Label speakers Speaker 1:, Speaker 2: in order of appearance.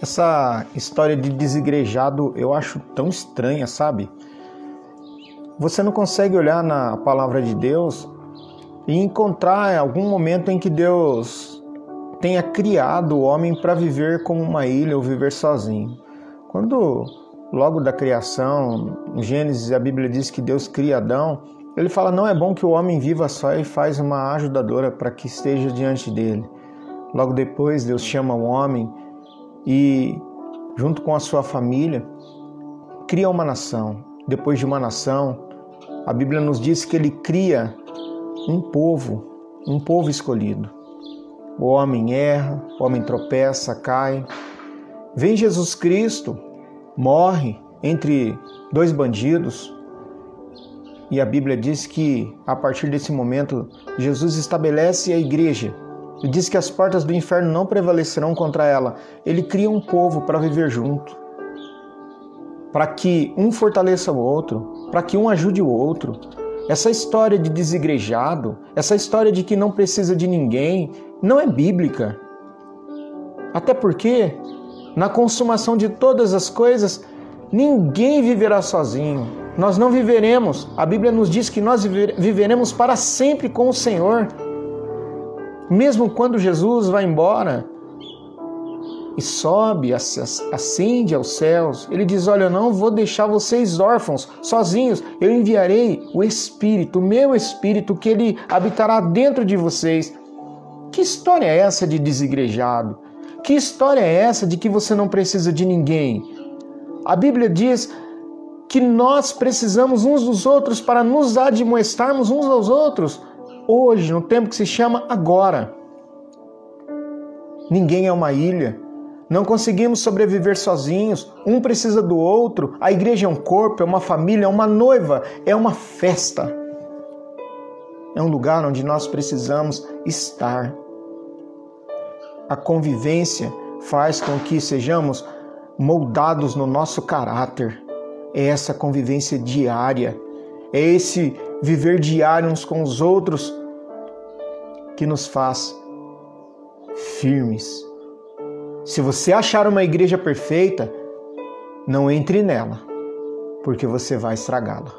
Speaker 1: Essa história de desigrejado eu acho tão estranha, sabe? Você não consegue olhar na palavra de Deus e encontrar algum momento em que Deus tenha criado o homem para viver como uma ilha ou viver sozinho. Quando logo da criação, em Gênesis a Bíblia diz que Deus cria Adão, ele fala: "Não é bom que o homem viva só e faz uma ajudadora para que esteja diante dele". Logo depois Deus chama o homem e, junto com a sua família, cria uma nação. Depois de uma nação, a Bíblia nos diz que ele cria um povo, um povo escolhido. O homem erra, o homem tropeça, cai. Vem Jesus Cristo, morre entre dois bandidos. E a Bíblia diz que a partir desse momento Jesus estabelece a igreja ele diz que as portas do inferno não prevalecerão contra ela. Ele cria um povo para viver junto, para que um fortaleça o outro, para que um ajude o outro. Essa história de desigrejado, essa história de que não precisa de ninguém, não é bíblica. Até porque, na consumação de todas as coisas, ninguém viverá sozinho. Nós não viveremos. A Bíblia nos diz que nós viveremos para sempre com o Senhor. Mesmo quando Jesus vai embora e sobe, ascende aos céus, ele diz: Olha, eu não vou deixar vocês órfãos, sozinhos, eu enviarei o Espírito, o meu Espírito, que ele habitará dentro de vocês. Que história é essa de desigrejado? Que história é essa de que você não precisa de ninguém? A Bíblia diz que nós precisamos uns dos outros para nos admoestarmos uns aos outros hoje, no tempo que se chama agora. Ninguém é uma ilha. Não conseguimos sobreviver sozinhos. Um precisa do outro. A igreja é um corpo, é uma família, é uma noiva, é uma festa. É um lugar onde nós precisamos estar. A convivência faz com que sejamos moldados no nosso caráter. É essa convivência diária. É esse viver diário uns com os outros que nos faz firmes. Se você achar uma igreja perfeita, não entre nela, porque você vai estragá-la.